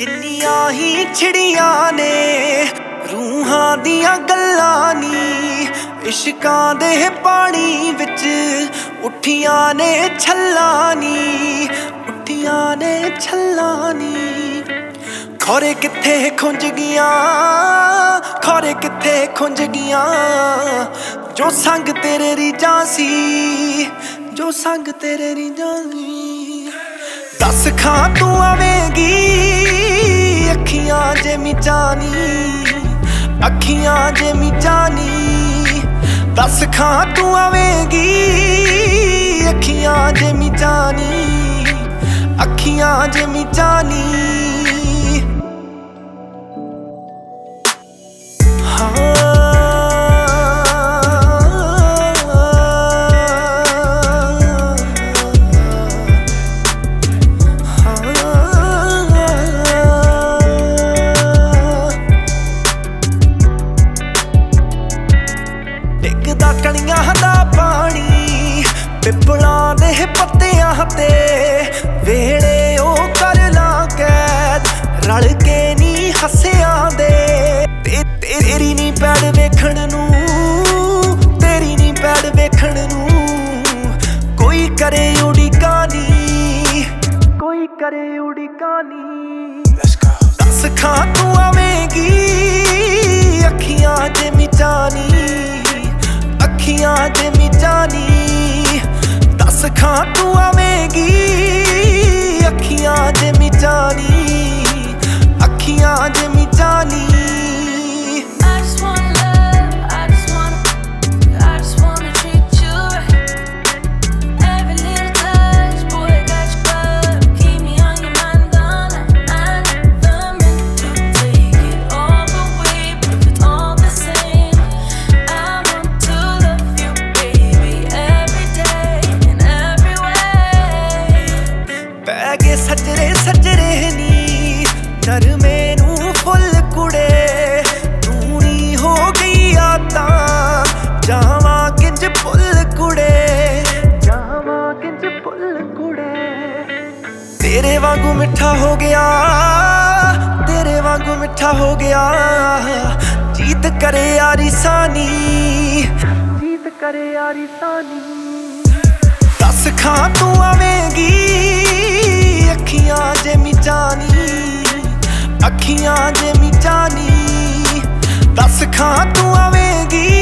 ਕਿੰਨੀਆਂ ਹੀ ਛਿੜੀਆਂ ਨੇ, ਰੂਹਾਂ ਦੀਆਂ ਗੱਲਾਂ ਨੀ। ਇਸ਼ਕਾਂ ਦੇ ਪਾਣੀ ਵਿੱਚ ਉੱਠੀਆਂ ਨੇ ਛੱਲਾਂ ਨੀ, ਉੱਠੀਆਂ ਨੇ ਛੱਲਾਂ ਨੀ। ਖੋਰੇ ਕਿੱਥੇ ਖੁੰਝ ਗਈਆਂ, ਖੋਰੇ ਕਿੱਥੇ ਖੁੰਝ ਗਈਆਂ। ਜੋ ਸੰਗ ਤੇਰੇ ਰੀਜਾਂ ਸੀ, ਜੋ ਸੰਗ ਤੇਰੇ ਰੀਜਾਂ ਸੀ। ਦੱਸ ਖਾਂ ਤੂੰ ਆਵੇਂਗੀ ਅੱਖੀਆਂ ਜੇ ਮਿਚਾਨੀ ਅੱਖੀਆਂ ਜੇ ਮਿਚਾਨੀ ਦੱਸ ਖਾਂ ਤੂੰ ਆਵੇਂਗੀ ਅੱਖੀਆਂ ਜੇ ਮਿਚਾਨੀ ਅੱਖੀਆਂ ਜੇ ਮਿਚਾਨੀ ਪਿੱਪਲਾਂ ਦੇ ਪੱਤਿਆਂ ਤੇ ਵੇੜੇ ਉਹ ਕਰ ਲਾ ਕੈਦ ਰਲ ਕੇ ਨਹੀਂ ਹੱਸਿਆਂ ਦੇ। ਤੇ ਤੇਰੀ ਨਹੀਂ ਪੈੜ ਵੇਖਣ ਨੂੰ ਤੇਰੀ ਨਹੀਂ ਪੈੜ ਵੇਖਣ ਨੂੰ। ਕੋਈ ਕਰੇ ਉਡੀਕਾਂ ਨੀ ਕੋਈ ਕਰੇ ਉਡੀਕਾਂ ਨੀ Let's go. ਦੱਸ ਖਾਂ ਤੂੰ ਆਵੇਂਗੀ ਅੱਖੀਆਂ ਜੇ ਮਿਚਾਨੀ ਦੱਸ ਖਾਂ ਤੂੰ ਆਵੇਂਗੀ। ਵਾਂਗੂ ਮਿੱਠਾ ਹੋ ਗਿਆ, ਤੇਰੇ ਵਾਂਗੂ ਮਿੱਠਾ ਹੋ ਗਿਆ। ਜੀਤ ਕਰੇ ਯਾਰੀ ਸਾਨੀ, ਜੀਤ ਕਰੇ ਯਾਰੀ ਸਾਨੀ। ਦੱਸ ਖਾਂ ਤੂੰ ਆਵੇਂਗੀ, ਅੱਖੀਆਂ ਜੇ ਮਿਚਾਨੀ ਅੱਖੀਆਂ ਜੇ ਮਿਚਾਨੀ ਦੱਸ ਖਾਂ ਤੂੰ ਆਵੇਂਗੀ